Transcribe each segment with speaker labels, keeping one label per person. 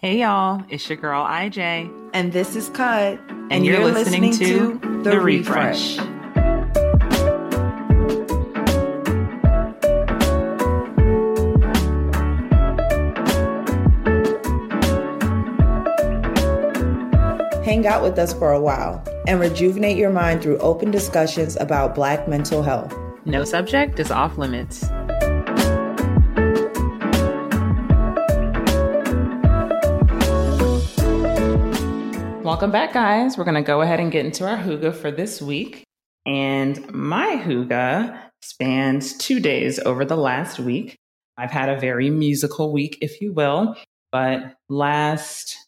Speaker 1: Hey y'all, it's your girl IJ.
Speaker 2: And this is Cut.
Speaker 1: And, and you're, you're, listening, listening to, to, The, Refresh. Refresh.
Speaker 2: Hang out with us for a while and rejuvenate your mind through open discussions about Black mental health.
Speaker 1: No subject is off limits. Welcome back, guys. We're going to go ahead and get into our hygge for this week. And my hygge spans two days over the last week. I've had a very musical week, if you will. But last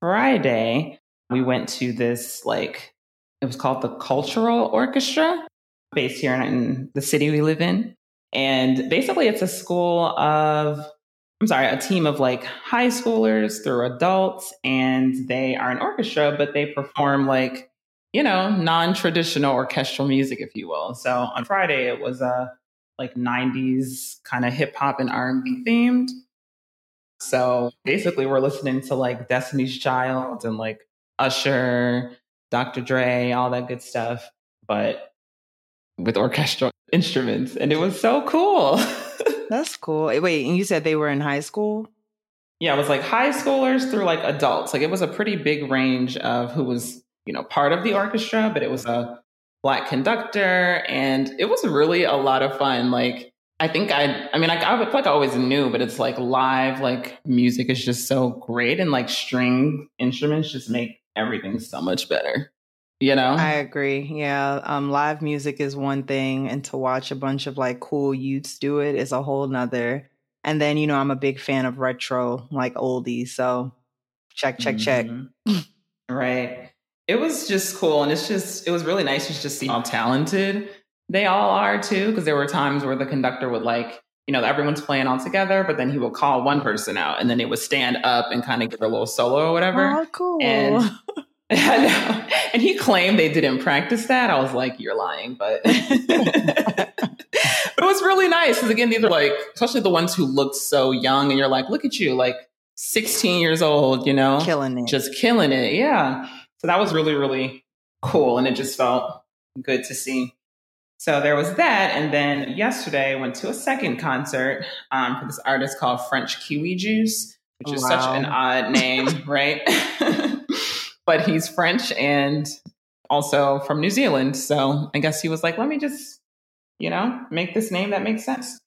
Speaker 1: Friday, we went to this, like, it was called the Cultural Orchestra, based here in the city we live in. And basically, it's a school of I'm sorry, a team of like high schoolers through adults, and they are an orchestra, but they perform like, you know, non traditional orchestral music, if you will. So on Friday, it was a like 90s kind of hip hop and R&B themed. So basically, we're listening to like Destiny's Child and like Usher, Dr. Dre, all that good stuff, but with orchestral instruments. And it was so cool.
Speaker 2: That's cool. Eh, wait, and you said they were in high school?
Speaker 1: Yeah, it was like high schoolers through like adults. Like it was a pretty big range of who was, you know, part of the orchestra, but it was a black conductor and it was really a lot of fun. Like I think I I mean I, I like I always knew, but it's like live like music is just so great and like string instruments just make everything so much better you know?
Speaker 2: I agree. Yeah um live music is one thing and to watch a bunch of like cool youths do it is a whole nother and then you know i'm a big fan of retro like oldies so check check mm-hmm. check
Speaker 1: right. It was just cool and it's just it was really nice just to see how talented they all are too because there were times where the conductor would like you know everyone's playing all together but then he would call one person out and then they would stand up and kind of give a little solo or whatever.
Speaker 2: Oh, cool.
Speaker 1: and I know. And he claimed they didn't practice that. I was like, you're lying. But, but it was really nice. Because again, these are like, especially the ones who looked so young. And you're like, look at you, like 16 years old, you know?
Speaker 2: Killing it.
Speaker 1: Just killing it. Yeah. So that was really, really cool. And it just felt good to see. So there was that. And then yesterday I went to a second concert um, for this artist called French Kiwi Juice, which is wow. such an odd name, right? But he's French and also from New Zealand. So I guess he was like, let me just, you know, make this name that makes sense.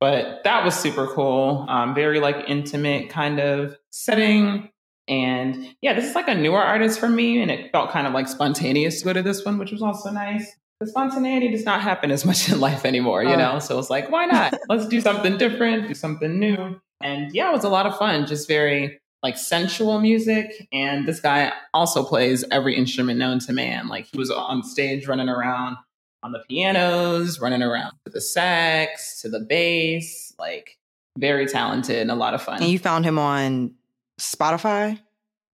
Speaker 1: But that was super cool. Um, very like intimate kind of setting. And yeah, this is like a newer artist for me, and it felt kind of like spontaneous to go to this one, which was also nice. The spontaneity does not happen as much in life anymore, you know? So it's like, why not? Let's do something different, do something new. And yeah, it was a lot of fun, just very like sensual music. And this guy also plays every instrument known to man. Like he was on stage running around on the pianos, running around to the sax, to the bass, like very talented and a lot of fun.
Speaker 2: And you found him on Spotify?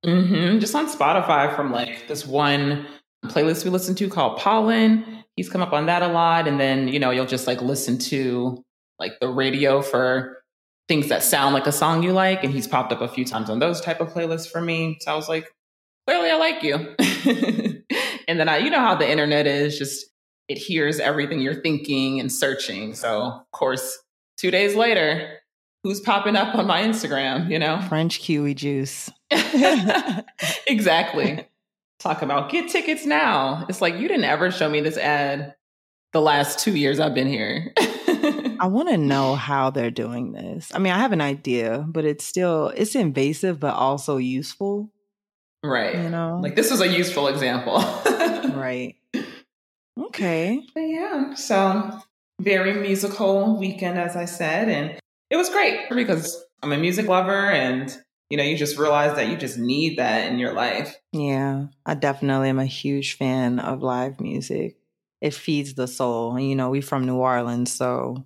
Speaker 1: Mm-hmm. Just on Spotify from like this one playlist we listen to called Pollen. He's come up on that a lot. And then, you know, you'll just like listen to like the radio for things that sound like a song you like. And he's popped up a few times on those type of playlists for me. So I was like, clearly I like you. and then I, you know how the internet is just, it hears everything you're thinking and searching. So of course, two days later, who's popping up on my Instagram, you know?
Speaker 2: French kiwi juice.
Speaker 1: exactly. Talk about get tickets now. It's like you didn't ever show me this ad the last two years I've been here.
Speaker 2: I want to know how they're doing this. I mean, I have an idea, but it's still it's invasive but also useful.
Speaker 1: Right.
Speaker 2: You know.
Speaker 1: Like this was a useful example.
Speaker 2: right. Okay.
Speaker 1: But yeah. So very musical weekend as I said and it was great because I'm a music lover and you know, you just realize that you just need that in your life.
Speaker 2: Yeah. I definitely am a huge fan of live music. It feeds the soul. You know, we from New Orleans, so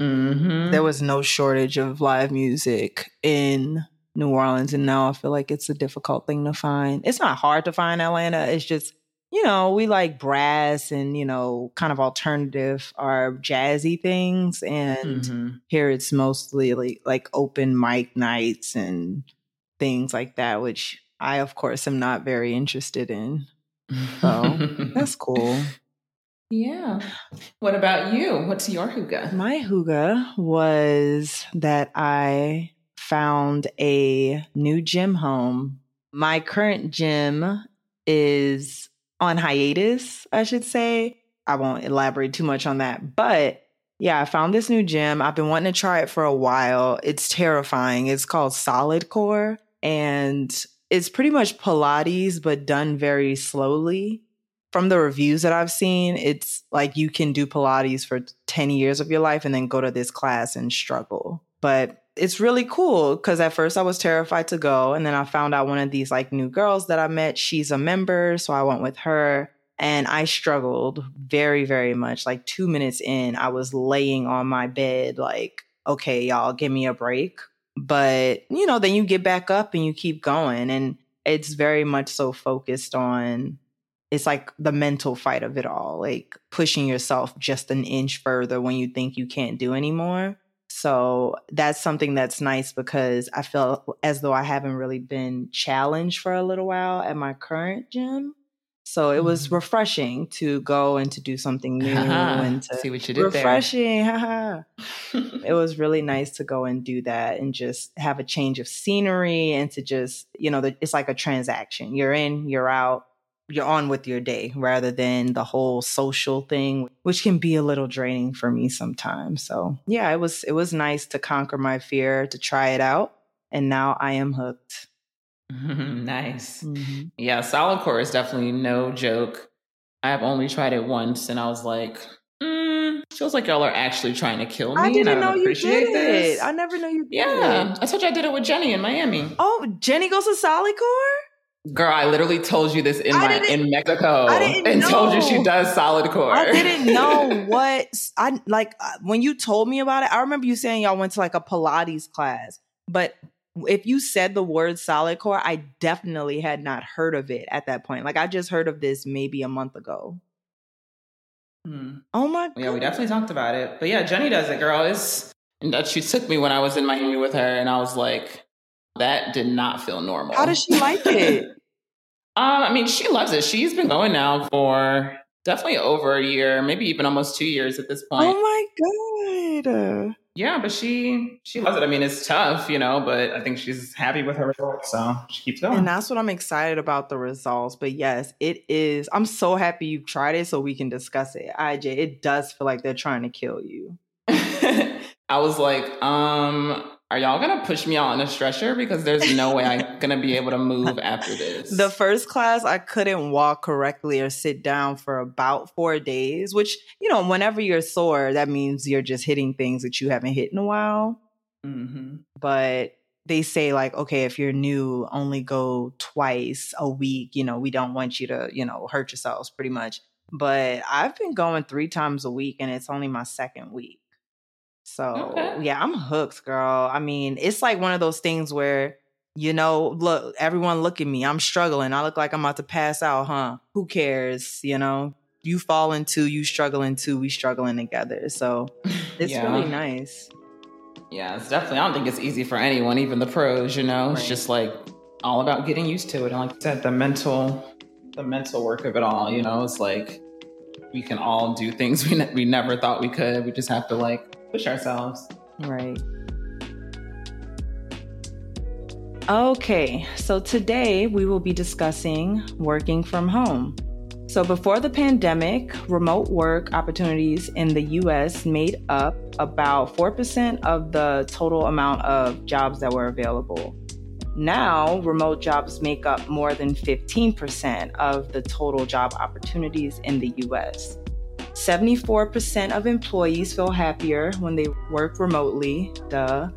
Speaker 1: Mm-hmm.
Speaker 2: There was no shortage of live music in New Orleans, and now I feel like it's a difficult thing to find. It's not hard to find Atlanta. It's just you know we like brass and you know kind of alternative or jazzy things, and mm-hmm. here it's mostly like like open mic nights and things like that, which I, of course, am not very interested in. So that's cool.
Speaker 1: Yeah. What about you? What's your hygge?
Speaker 2: My hygge was that I found a new gym home. My current gym is on hiatus, I should say. I won't elaborate too much on that, but yeah, I found this new gym. I've been wanting to try it for a while. It's terrifying. It's called Solid Core and it's pretty much Pilates, but done very slowly. From the reviews that I've seen, it's like you can do Pilates for 10 years of your life and then go to this class and struggle. But it's really cool because at first I was terrified to go. And then I found out one of these like new girls that I met, she's a member. So I went with her and I struggled very, very much. Like two minutes in, I was laying on my bed, like, okay, y'all, give me a break. But, you know, then you get back up and you keep going. And it's very much so focused on it's like the mental fight of it all, like pushing yourself just an inch further when you think you can't do anymore. So that's something that's nice because I feel as though I haven't really been challenged for a little while at my current gym. So it was mm-hmm. refreshing to go and to do something new and to
Speaker 1: see what you did
Speaker 2: refreshing. it was really nice to go and do that and just have a change of scenery and to just, you know, it's like a transaction. You're in, you're out, you're on with your day rather than the whole social thing, which can be a little draining for me sometimes. So yeah, it was it was nice to conquer my fear, to try it out. And now I am hooked.
Speaker 1: nice. Mm-hmm. Yeah, solid core is definitely no joke. I have only tried it once and I was like, mm, feels like y'all are actually trying to kill me.
Speaker 2: I didn't
Speaker 1: and
Speaker 2: I know you did this. it. I never knew you
Speaker 1: Yeah. I told you I did it with Jenny in Miami.
Speaker 2: Oh, Jenny goes to solid core?
Speaker 1: Girl, I literally told you this in my in Mexico and know. told you she does solid core.
Speaker 2: I didn't know what I like uh, when you told me about it. I remember you saying y'all went to like a Pilates class, but if you said the word solid core, I definitely had not heard of it at that point. Like I just heard of this maybe a month ago. Hmm. Oh my!
Speaker 1: God. Yeah, we definitely talked about it. But yeah, Jenny does it, girl. Is that she took me when I was in Miami with her, and I was like, that did not feel normal.
Speaker 2: How does she like it?
Speaker 1: um, I mean, she loves it. She's been going now for definitely over a year, maybe even almost two years at this point.
Speaker 2: Oh my god!
Speaker 1: Yeah, but she she loves it. I mean, it's tough, you know, but I think she's happy with her results, so she keeps going.
Speaker 2: And that's what I'm excited about the results. But yes, it is. I'm so happy you've tried it, so we can discuss it. IJ, it does feel like they're trying to kill you.
Speaker 1: I was like, um, are y'all gonna push me out on a stretcher because there's no way I'm gonna be able to move after this?
Speaker 2: The first class, I couldn't walk correctly or sit down for about four days. Which you know, whenever you're sore, that means you're just hitting things that you haven't hit in a while. Mm-hmm. But they say like, okay, if you're new, only go twice a week. You know, we don't want you to, you know, hurt yourselves pretty much. But I've been going three times a week, and it's only my second week. So okay. yeah, I'm hooked, girl. I mean, it's like one of those things where, you know, look, everyone look at me. I'm struggling. I look like I'm about to pass out, huh? Who cares? You know, you fall into, you struggling too, we struggling together. So it's yeah. really nice.
Speaker 1: Yeah, it's definitely I don't think it's easy for anyone, even the pros, you know. Right. It's just like all about getting used to it. And like I said, the mental the mental work of it all, you know, it's like we can all do things we, ne- we never thought we could. We just have to like push ourselves.
Speaker 2: Right. Okay, so today we will be discussing working from home. So, before the pandemic, remote work opportunities in the US made up about 4% of the total amount of jobs that were available. Now, remote jobs make up more than 15% of the total job opportunities in the US. 74% of employees feel happier when they work remotely. Duh.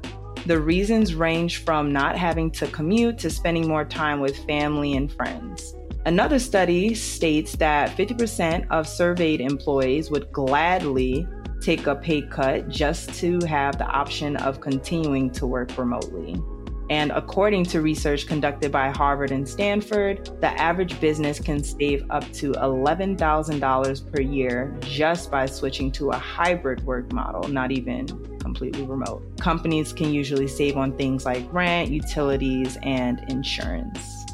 Speaker 2: The reasons range from not having to commute to spending more time with family and friends. Another study states that 50% of surveyed employees would gladly take a pay cut just to have the option of continuing to work remotely. And according to research conducted by Harvard and Stanford, the average business can save up to $11,000 per year just by switching to a hybrid work model, not even completely remote. Companies can usually save on things like rent, utilities, and insurance.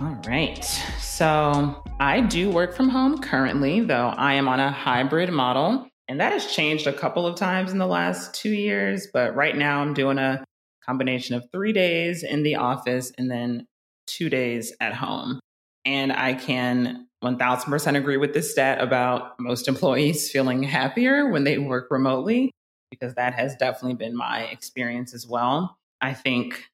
Speaker 1: All right. So I do work from home currently, though I am on a hybrid model. And that has changed a couple of times in the last two years. But right now, I'm doing a combination of three days in the office and then two days at home. And I can 1000% agree with this stat about most employees feeling happier when they work remotely, because that has definitely been my experience as well. I think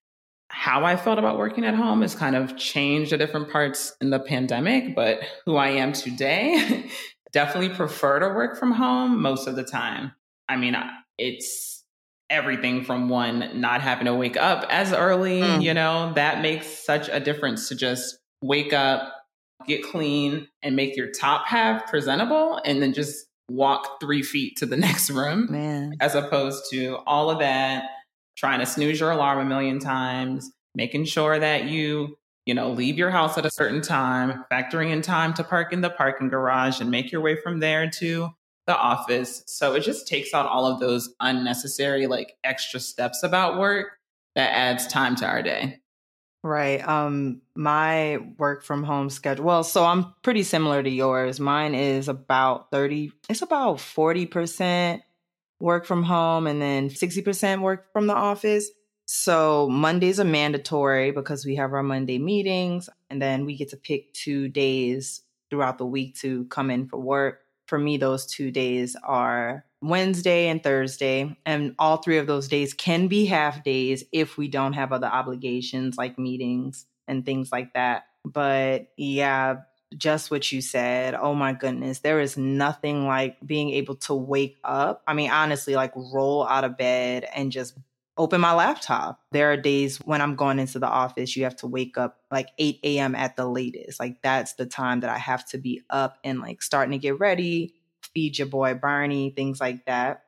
Speaker 1: how I felt about working at home has kind of changed at different parts in the pandemic, but who I am today, definitely prefer to work from home most of the time. I mean, it's everything from one not having to wake up as early, mm. you know, that makes such a difference to just wake up, get clean, and make your top half presentable, and then just walk three feet to the next room.
Speaker 2: Man.
Speaker 1: As opposed to all of that, trying to snooze your alarm a million times, making sure that you you know, leave your house at a certain time, factoring in time to park in the parking garage and make your way from there to the office. So it just takes out all of those unnecessary, like extra steps about work that adds time to our day.
Speaker 2: Right. Um my work from home schedule. Well, so I'm pretty similar to yours. Mine is about 30 it's about 40% work from home and then 60% work from the office. So Mondays are mandatory because we have our Monday meetings and then we get to pick 2 days throughout the week to come in for work for me, those two days are Wednesday and Thursday. And all three of those days can be half days if we don't have other obligations like meetings and things like that. But yeah, just what you said. Oh my goodness. There is nothing like being able to wake up. I mean, honestly, like roll out of bed and just open my laptop. There are days when I'm going into the office, you have to wake up like 8 a.m. at the latest. Like that's the time that I have to be up and like starting to get ready, feed your boy Barney, things like that.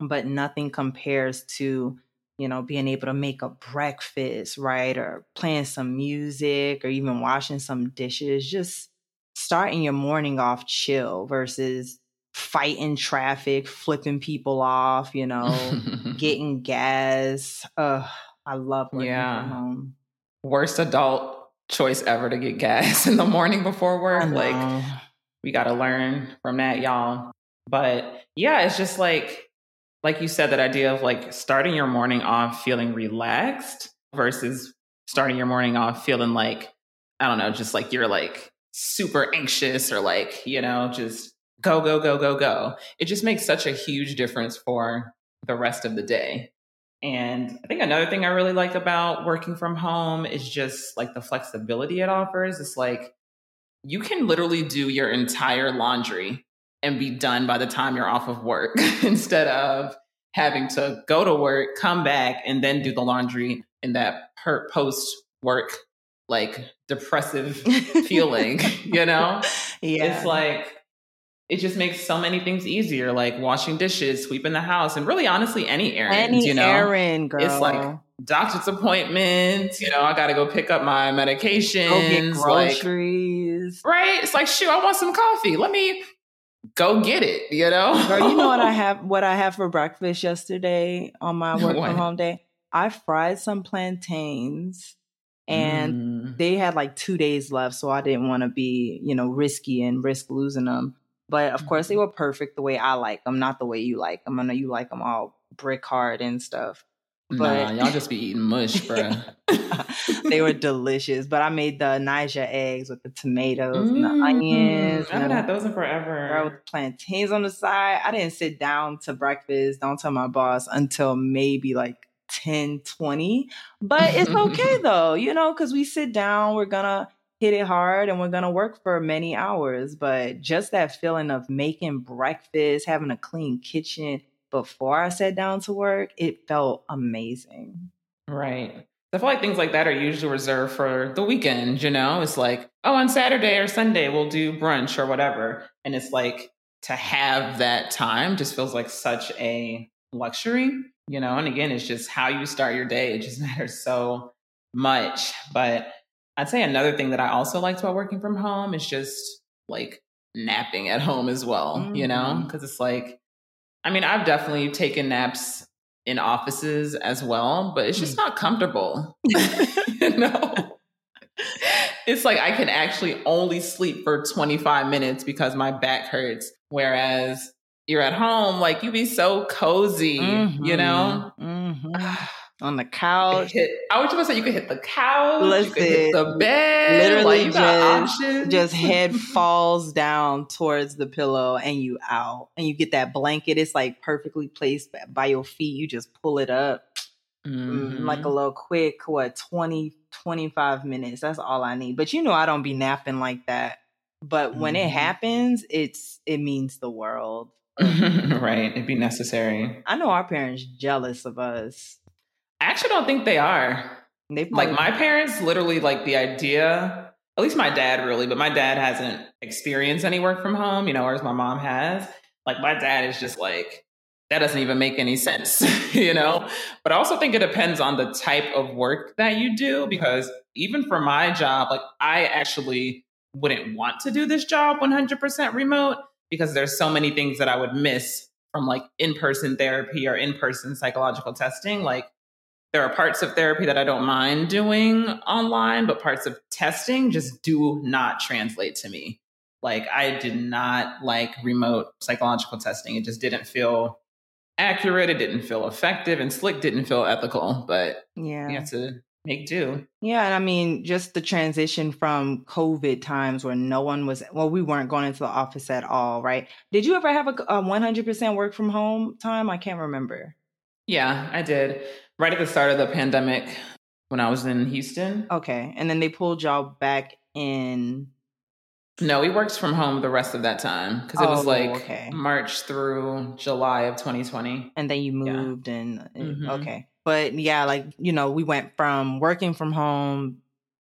Speaker 2: But nothing compares to, you know, being able to make a breakfast, right? Or playing some music or even washing some dishes. Just starting your morning off chill versus fighting traffic, flipping people off, you know, getting gas. Uh, I love working yeah. from home.
Speaker 1: Worst adult choice ever to get gas in the morning before work. Like we got to learn from that, y'all. But yeah, it's just like like you said that idea of like starting your morning off feeling relaxed versus starting your morning off feeling like I don't know, just like you're like super anxious or like, you know, just go, go, go, go, go. It just makes such a huge difference for the rest of the day. And I think another thing I really like about working from home is just like the flexibility it offers. It's like you can literally do your entire laundry and be done by the time you're off of work instead of having to go to work, come back, and then do the laundry in that post work like depressive feeling, you know?
Speaker 2: Yeah.
Speaker 1: It's like it just makes so many things easier, like washing dishes, sweeping the house, and really honestly any errand.
Speaker 2: Any
Speaker 1: you know,
Speaker 2: errand, girl.
Speaker 1: It's like doctor's appointments. You know, I got to go pick up my medications,
Speaker 2: go get groceries.
Speaker 1: Like, right? It's like, shoot, I want some coffee. Let me go get it. You know,
Speaker 2: girl. You know what I have? What I have for breakfast yesterday on my work from home day? I fried some plantains and mm. they had like two days left so i didn't want to be you know risky and risk losing them but of course, they mm-hmm. were perfect the way I like them, not the way you like them. I know you like them all brick hard and stuff.
Speaker 1: But nah, y'all just be eating mush, bro.
Speaker 2: they were delicious. But I made the Niger eggs with the tomatoes mm-hmm. and the mm-hmm. onions.
Speaker 1: I haven't had those in forever.
Speaker 2: Girl, with plantains on the side. I didn't sit down to breakfast, don't tell my boss, until maybe like 10, 20. But it's okay though, you know, because we sit down, we're gonna hit it hard and we're going to work for many hours. But just that feeling of making breakfast, having a clean kitchen before I sat down to work, it felt amazing.
Speaker 1: Right. I feel like things like that are usually reserved for the weekend, you know? It's like, oh, on Saturday or Sunday, we'll do brunch or whatever. And it's like to have that time just feels like such a luxury, you know, and again, it's just how you start your day. It just matters so much. But I'd say another thing that I also liked about working from home is just like napping at home as well, mm-hmm. you know, because mm-hmm. it's like, I mean, I've definitely taken naps in offices as well, but it's just mm. not comfortable. you know? It's like I can actually only sleep for 25 minutes because my back hurts. Whereas you're at home, like you'd be so cozy, mm-hmm. you know? Mm-hmm.
Speaker 2: on the couch.
Speaker 1: Hit, I was just say you could hit the couch, Listen, hit the bed.
Speaker 2: Literally, like, just just head falls down towards the pillow, and you out, and you get that blanket. It's like perfectly placed by your feet. You just pull it up, mm-hmm. like a little quick, what 20, 25 minutes. That's all I need. But you know, I don't be napping like that. But mm-hmm. when it mm-hmm. happens, it's it means the world.
Speaker 1: right. It'd be necessary.
Speaker 2: I know our parents jealous of us
Speaker 1: I actually don't think they are. They like my parents literally like the idea, at least my dad really, but my dad hasn't experienced any work from home, you know, whereas my mom has. Like my dad is just like, that doesn't even make any sense, you know? But I also think it depends on the type of work that you do because even for my job, like I actually wouldn't want to do this job 100% remote because there's so many things that I would miss from like in-person therapy or in-person psychological testing. Like there are parts of therapy that I don't mind doing online, but parts of testing just do not translate to me. Like I did not like remote psychological testing. It just didn't feel accurate. It didn't feel effective, and Slick didn't feel ethical. But yeah, you have to make do.
Speaker 2: Yeah, and I mean, just the transition from COVID times where no one was, well, we weren't going into the office at all, right? Did you ever have a, a 100% work from home time? I can't remember.
Speaker 1: Yeah, I did right at the start of the pandemic when I was in Houston.
Speaker 2: Okay. And then they pulled y'all back in.
Speaker 1: No, we worked from home the rest of that time because it oh, was like okay. March through July of 2020.
Speaker 2: And then you moved yeah. and, and mm-hmm. okay. But yeah, like, you know, we went from working from home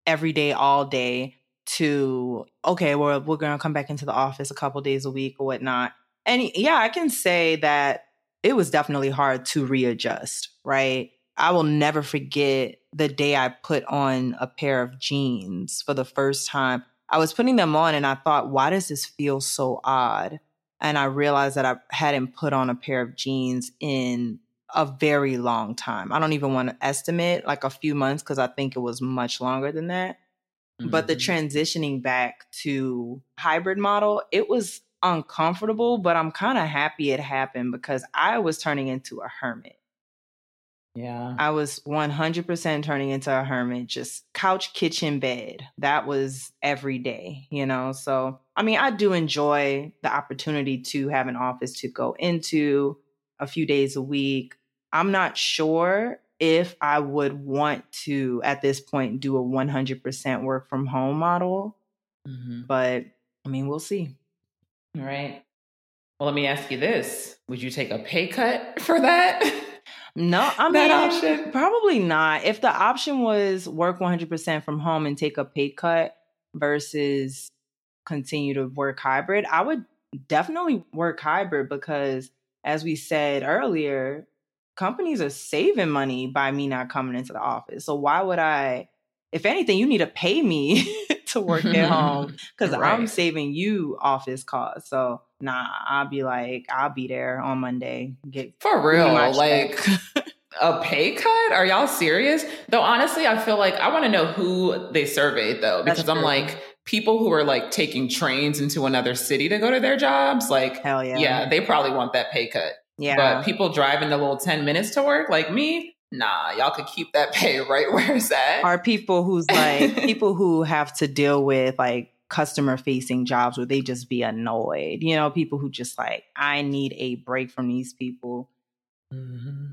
Speaker 2: every day, all day to, okay, well, we're going to come back into the office a couple days a week or whatnot. And yeah, I can say that it was definitely hard to readjust, right? I will never forget the day I put on a pair of jeans for the first time. I was putting them on and I thought, why does this feel so odd? And I realized that I hadn't put on a pair of jeans in a very long time. I don't even want to estimate like a few months because I think it was much longer than that. Mm-hmm. But the mm-hmm. transitioning back to hybrid model, it was uncomfortable, but I'm kind of happy it happened because I was turning into a hermit.
Speaker 1: Yeah.
Speaker 2: I was 100% turning into a hermit, just couch, kitchen, bed. That was every day, you know? So, I mean, I do enjoy the opportunity to have an office to go into a few days a week. I'm not sure if I would want to, at this point, do a 100% work from home model. Mm-hmm. But I mean, we'll see.
Speaker 1: All right. Well, let me ask you this Would you take a pay cut for that?
Speaker 2: No, I mean, option? probably not. If the option was work 100% from home and take a pay cut versus continue to work hybrid, I would definitely work hybrid because, as we said earlier, companies are saving money by me not coming into the office. So, why would I? If anything, you need to pay me to work at mm-hmm. home because right. I'm saving you office costs. So nah, I'll be like, I'll be there on Monday.
Speaker 1: Get for real, like a pay cut? Are y'all serious? Though honestly, I feel like I want to know who they surveyed though, because I'm like people who are like taking trains into another city to go to their jobs. Like,
Speaker 2: hell yeah,
Speaker 1: yeah, they probably want that pay cut. Yeah, but people driving the little ten minutes to work, like me, nah, y'all could keep that pay right where it's at.
Speaker 2: Are people who's like people who have to deal with like customer facing jobs where they just be annoyed. You know, people who just like, I need a break from these people. Mm-hmm.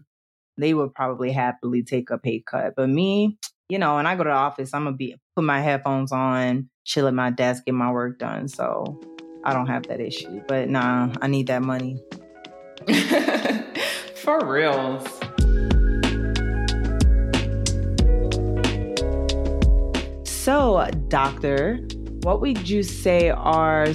Speaker 2: They would probably happily take a pay cut. But me, you know, when I go to the office, I'm gonna be put my headphones on, chill at my desk, get my work done. So I don't have that issue. But nah, I need that money.
Speaker 1: For reals.
Speaker 2: So, doctor, what would you say are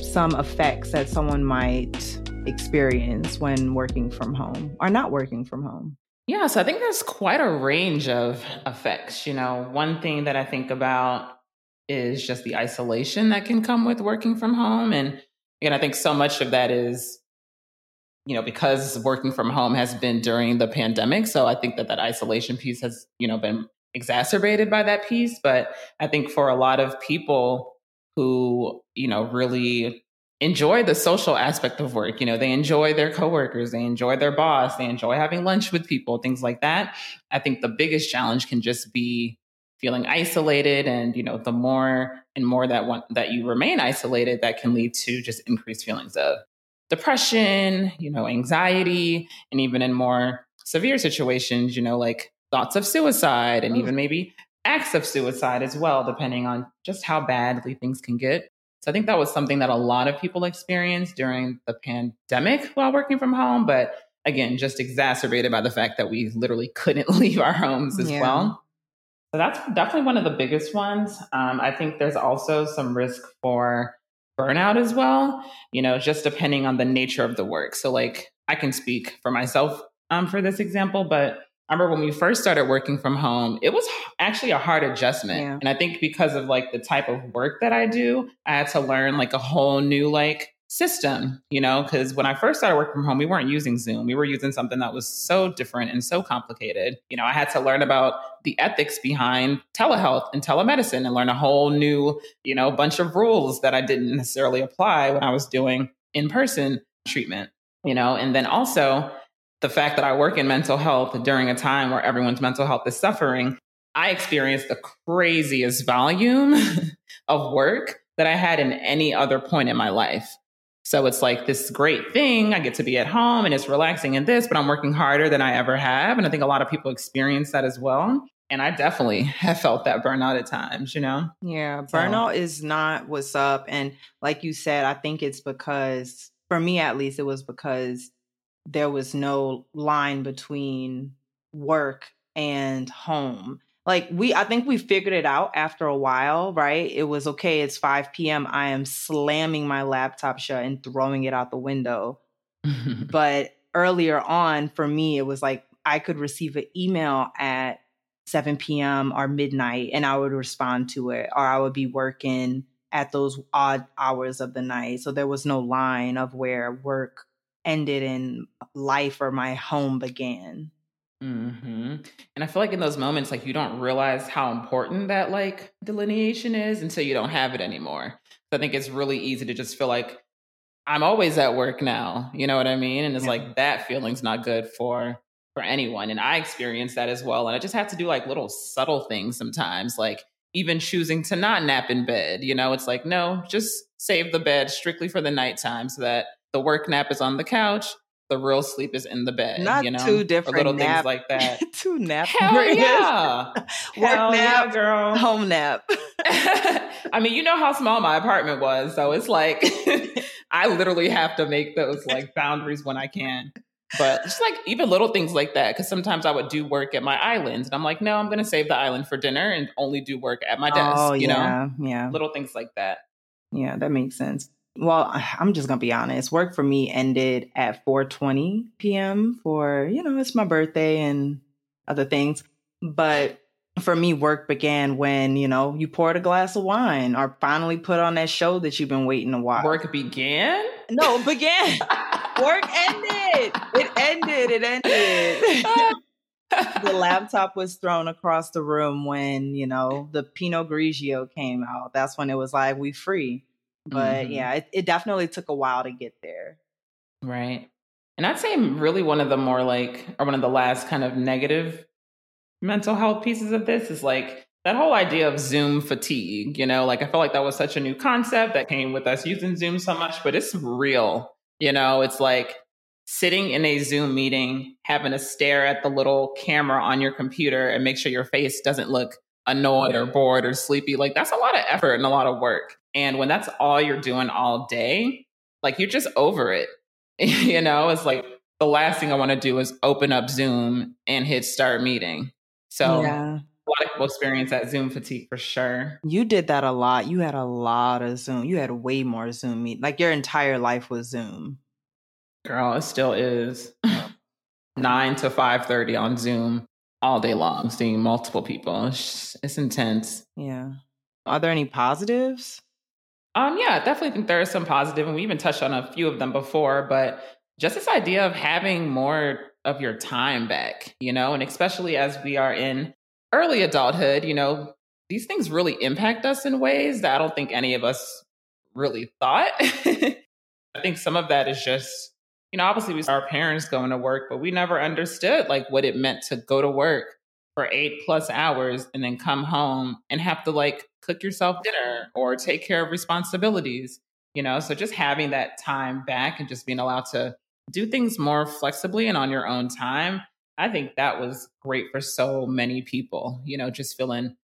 Speaker 2: some effects that someone might experience when working from home or not working from home?
Speaker 1: Yeah, so I think there's quite a range of effects. You know, one thing that I think about is just the isolation that can come with working from home. And again, I think so much of that is, you know, because working from home has been during the pandemic. So I think that that isolation piece has, you know, been exacerbated by that piece. But I think for a lot of people who, you know, really enjoy the social aspect of work. You know, they enjoy their coworkers, they enjoy their boss, they enjoy having lunch with people, things like that. I think the biggest challenge can just be feeling isolated and you know the more and more that one that you remain isolated that can lead to just increased feelings of depression you know anxiety and even in more severe situations you know like thoughts of suicide and oh. even maybe acts of suicide as well depending on just how badly things can get so I think that was something that a lot of people experienced during the pandemic while working from home, but again, just exacerbated by the fact that we literally couldn't leave our homes as yeah. well. So that's definitely one of the biggest ones. Um, I think there's also some risk for burnout as well, you know, just depending on the nature of the work. So, like, I can speak for myself um, for this example, but I remember when we first started working from home, it was actually a hard adjustment. Yeah. And I think because of like the type of work that I do, I had to learn like a whole new like system, you know, because when I first started working from home, we weren't using Zoom. We were using something that was so different and so complicated. You know, I had to learn about the ethics behind telehealth and telemedicine and learn a whole new, you know, bunch of rules that I didn't necessarily apply when I was doing in person treatment, you know, and then also the fact that I work in mental health during a time where everyone's mental health is suffering, I experienced the craziest volume of work that I had in any other point in my life. So it's like this great thing. I get to be at home and it's relaxing and this, but I'm working harder than I ever have. And I think a lot of people experience that as well. And I definitely have felt that burnout at times, you know?
Speaker 2: Yeah, burnout so. is not what's up. And like you said, I think it's because, for me at least, it was because there was no line between work and home. Like we I think we figured it out after a while, right? It was okay, it's 5 p.m. I am slamming my laptop shut and throwing it out the window. but earlier on for me it was like I could receive an email at 7 p.m. or midnight and I would respond to it or I would be working at those odd hours of the night. So there was no line of where work ended and life or my home began.
Speaker 1: hmm And I feel like in those moments, like you don't realize how important that like delineation is until you don't have it anymore. So I think it's really easy to just feel like I'm always at work now. You know what I mean? And it's yeah. like that feeling's not good for for anyone. And I experience that as well. And I just have to do like little subtle things sometimes, like even choosing to not nap in bed. You know, it's like, no, just save the bed strictly for the nighttime so that the work nap is on the couch. The real sleep is in the bed.
Speaker 2: Not
Speaker 1: you know?
Speaker 2: two different
Speaker 1: little
Speaker 2: nap.
Speaker 1: things like that.
Speaker 2: two nap.
Speaker 1: Hell yeah,
Speaker 2: work Hell nap,
Speaker 1: yeah, girl.
Speaker 2: Home nap.
Speaker 1: I mean, you know how small my apartment was, so it's like I literally have to make those like boundaries when I can. But just like even little things like that, because sometimes I would do work at my island, and I'm like, no, I'm going to save the island for dinner and only do work at my desk.
Speaker 2: Oh,
Speaker 1: you
Speaker 2: yeah,
Speaker 1: know,
Speaker 2: yeah,
Speaker 1: little things like that.
Speaker 2: Yeah, that makes sense well i'm just gonna be honest. Work for me ended at 4.20 p.m for you know it's my birthday and other things. But for me work began when you know you poured a glass of wine or finally put on that show that you've been waiting to watch.
Speaker 1: Work began?
Speaker 2: No began. Work ended. It ended. It ended. The laptop was thrown across the room when you know the pinot grigio came out. That's when it was like we free but mm-hmm. yeah, it, it definitely took a while to get there.
Speaker 1: Right. And I'd say really one of the more like, or one of the last kind of negative mental health pieces of this is like that whole idea of Zoom fatigue. You know, like I felt like that was such a new concept that came with us using Zoom so much, but it's real. You know, it's like sitting in a Zoom meeting, having to stare at the little camera on your computer and make sure your face doesn't look annoyed or bored or sleepy. Like that's a lot of effort and a lot of work. And when that's all you're doing all day, like you're just over it. you know, it's like the last thing I want to do is open up Zoom and hit start meeting. So yeah. a lot of people experience that Zoom fatigue for sure.
Speaker 2: You did that a lot. You had a lot of Zoom. You had way more Zoom meet. Like your entire life was Zoom.
Speaker 1: Girl, it still is. 9 to 5.30 on Zoom all day long, seeing multiple people. It's, it's intense.
Speaker 2: Yeah. Are there any positives?
Speaker 1: Um, yeah, I definitely think there is some positive, and we even touched on a few of them before, but just this idea of having more of your time back, you know, and especially as we are in early adulthood, you know, these things really impact us in ways that I don't think any of us really thought. I think some of that is just, you know, obviously we our parents going to work, but we never understood like what it meant to go to work for eight plus hours and then come home and have to like cook yourself dinner or take care of responsibilities, you know? So just having that time back and just being allowed to do things more flexibly and on your own time, I think that was great for so many people, you know, just feeling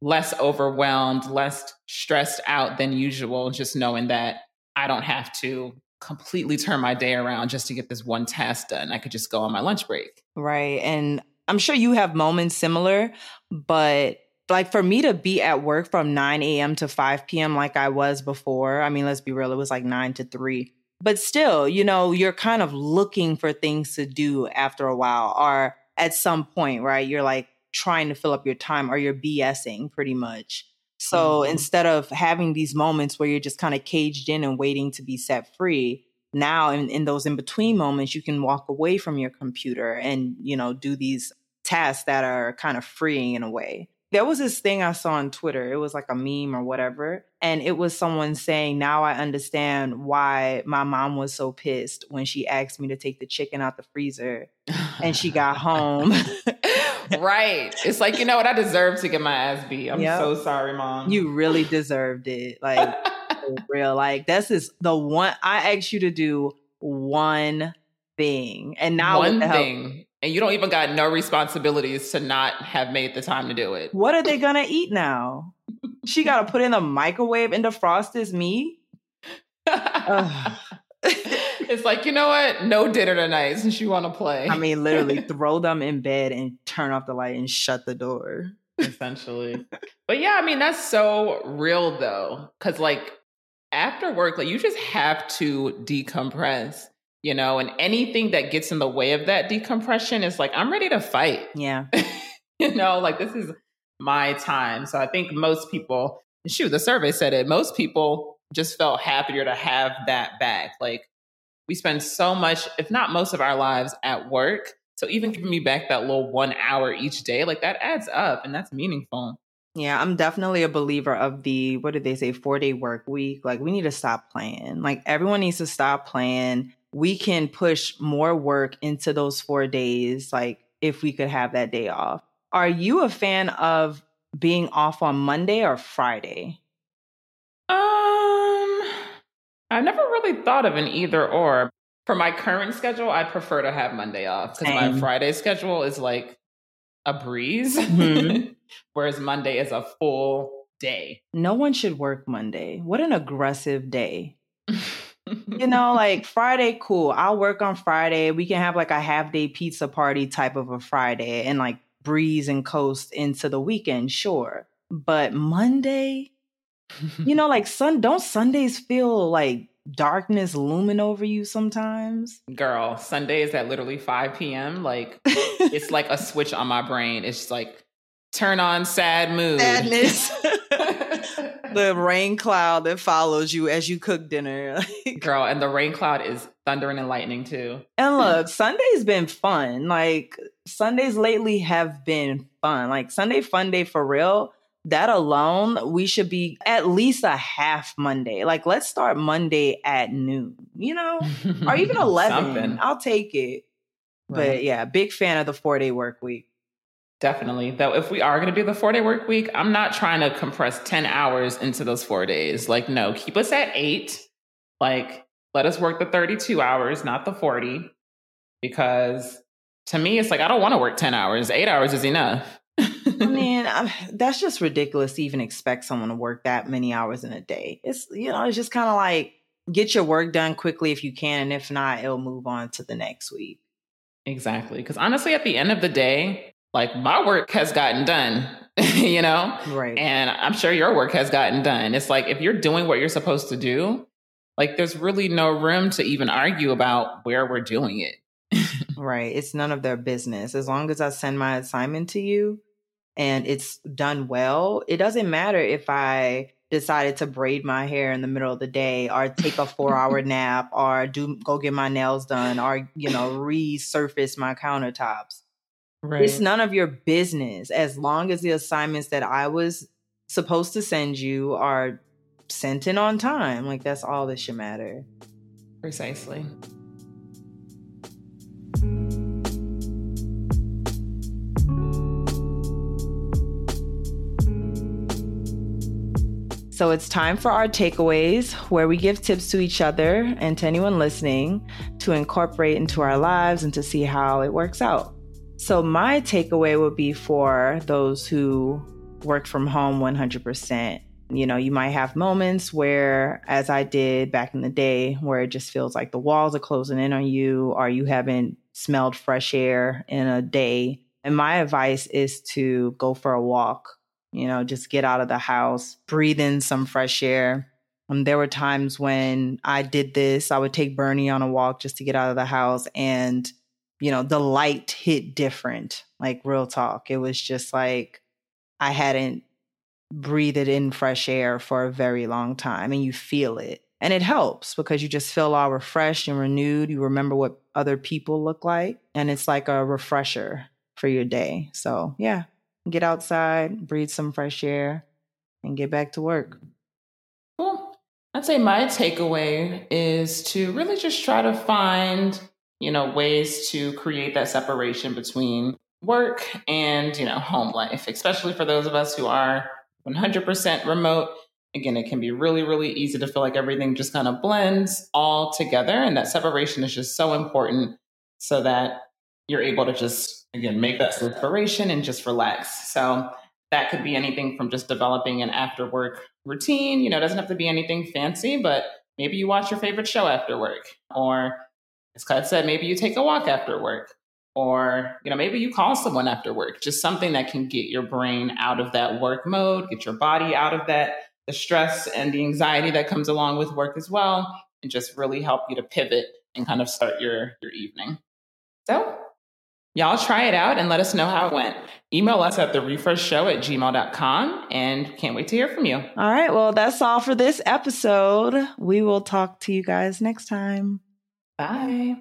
Speaker 1: less overwhelmed, less stressed out than usual, just knowing that I don't have to completely turn my day around just to get this one task done. I could just go on my lunch break.
Speaker 2: Right. And I'm sure you have moments similar, but like for me to be at work from 9 a.m. to 5 p.m. like I was before, I mean, let's be real, it was like 9 to 3 but still, you know, you're kind of looking for things to do after a while, or at some point, right? You're like trying to fill up your time or you're BSing pretty much. So mm-hmm. instead of having these moments where you're just kind of caged in and waiting to be set free, now in, in those in between moments, you can walk away from your computer and, you know, do these tasks that are kind of freeing in a way there was this thing I saw on Twitter. It was like a meme or whatever. And it was someone saying, Now I understand why my mom was so pissed when she asked me to take the chicken out the freezer and she got home.
Speaker 1: right. It's like, you know what? I deserve to get my ass beat. I'm yep. so sorry, mom.
Speaker 2: You really deserved it. Like, real. Like, this is the one I asked you to do one thing. And now
Speaker 1: one thing and you don't even got no responsibilities to not have made the time to do it.
Speaker 2: What are they gonna eat now? she gotta put in the microwave and defrost this meat.
Speaker 1: it's like you know what? No dinner tonight since you want to play.
Speaker 2: I mean, literally throw them in bed and turn off the light and shut the door.
Speaker 1: Essentially, but yeah, I mean that's so real though, because like after work, like you just have to decompress you know, and anything that gets in the way of that decompression is like, I'm ready to fight.
Speaker 2: Yeah.
Speaker 1: you know, like this is my time. So I think most people, shoot, the survey said it, most people just felt happier to have that back. Like we spend so much, if not most of our lives at work. So even giving me back that little one hour each day, like that adds up and that's meaningful.
Speaker 2: Yeah, I'm definitely a believer of the what did they say, four day work week. Like we need to stop playing. Like everyone needs to stop playing we can push more work into those four days, like if we could have that day off. Are you a fan of being off on Monday or Friday?
Speaker 1: Um, I never really thought of an either or. For my current schedule, I prefer to have Monday off because my Friday schedule is like a breeze, mm-hmm. whereas Monday is a full day.
Speaker 2: No one should work Monday. What an aggressive day. you know, like Friday, cool. I'll work on Friday. We can have like a half day pizza party type of a Friday and like breeze and coast into the weekend, sure. But Monday, you know, like sun don't Sundays feel like darkness looming over you sometimes?
Speaker 1: Girl, Sundays at literally 5 p.m. Like it's like a switch on my brain. It's like turn on sad mood.
Speaker 2: Sadness. the rain cloud that follows you as you cook dinner.
Speaker 1: Girl, and the rain cloud is thundering and lightning too.
Speaker 2: And look, Sunday's been fun. Like Sundays lately have been fun. Like Sunday fun day for real. That alone, we should be at least a half Monday. Like let's start Monday at noon, you know? or even 11. I'll take it. Right. But yeah, big fan of the 4-day work week.
Speaker 1: Definitely. Though, if we are going to do the four day work week, I'm not trying to compress 10 hours into those four days. Like, no, keep us at eight. Like, let us work the 32 hours, not the 40. Because to me, it's like, I don't want to work 10 hours. Eight hours is enough.
Speaker 2: I mean, I, that's just ridiculous to even expect someone to work that many hours in a day. It's, you know, it's just kind of like get your work done quickly if you can. And if not, it'll move on to the next week.
Speaker 1: Exactly. Because honestly, at the end of the day, like my work has gotten done, you know?
Speaker 2: Right.
Speaker 1: And I'm sure your work has gotten done. It's like if you're doing what you're supposed to do, like there's really no room to even argue about where we're doing it.
Speaker 2: right. It's none of their business. As long as I send my assignment to you and it's done well, it doesn't matter if I decided to braid my hair in the middle of the day or take a four hour nap or do go get my nails done or you know resurface my countertops. Right. it's none of your business as long as the assignments that i was supposed to send you are sent in on time like that's all that should matter.
Speaker 1: Precisely
Speaker 2: So it's time for our takeaways, where we give tips to each other and to anyone listening to incorporate into our lives and to see how it works out. So, my takeaway would be for those who work from home 100%. You know, you might have moments where, as I did back in the day, where it just feels like the walls are closing in on you or you haven't smelled fresh air in a day. And my advice is to go for a walk you know, just get out of the house, breathe in some fresh air. Um, there were times when I did this, I would take Bernie on a walk just to get out of the house and, you know, the light hit different, like real talk. It was just like I hadn't breathed in fresh air for a very long time and you feel it. And it helps because you just feel all refreshed and renewed. You remember what other people look like, and it's like a refresher for your day. So, yeah, get outside, breathe some fresh air, and get back to work.
Speaker 1: Well, I'd say my takeaway is to really just try to find, you know, ways to create that separation between work and, you know, home life, especially for those of us who are 100% remote. Again, it can be really, really easy to feel like everything just kind of blends all together. And that separation is just so important so that you're able to just again make that separation and just relax. So that could be anything from just developing an after work routine. You know it doesn't have to be anything fancy but maybe you watch your favorite show after work. Or as Kat said maybe you take a walk after work. Or you know maybe you call someone after work. Just something that can get your brain out of that work mode get your body out of that the stress and the anxiety that comes along with work as well and just really help you to pivot and kind of start your your evening. So Y'all try it out and let us know how it went. Email us at the refresh show at gmail.com and can't wait to hear from you.
Speaker 2: All right. Well, that's all for this episode. We will talk to you guys next time.
Speaker 1: Bye.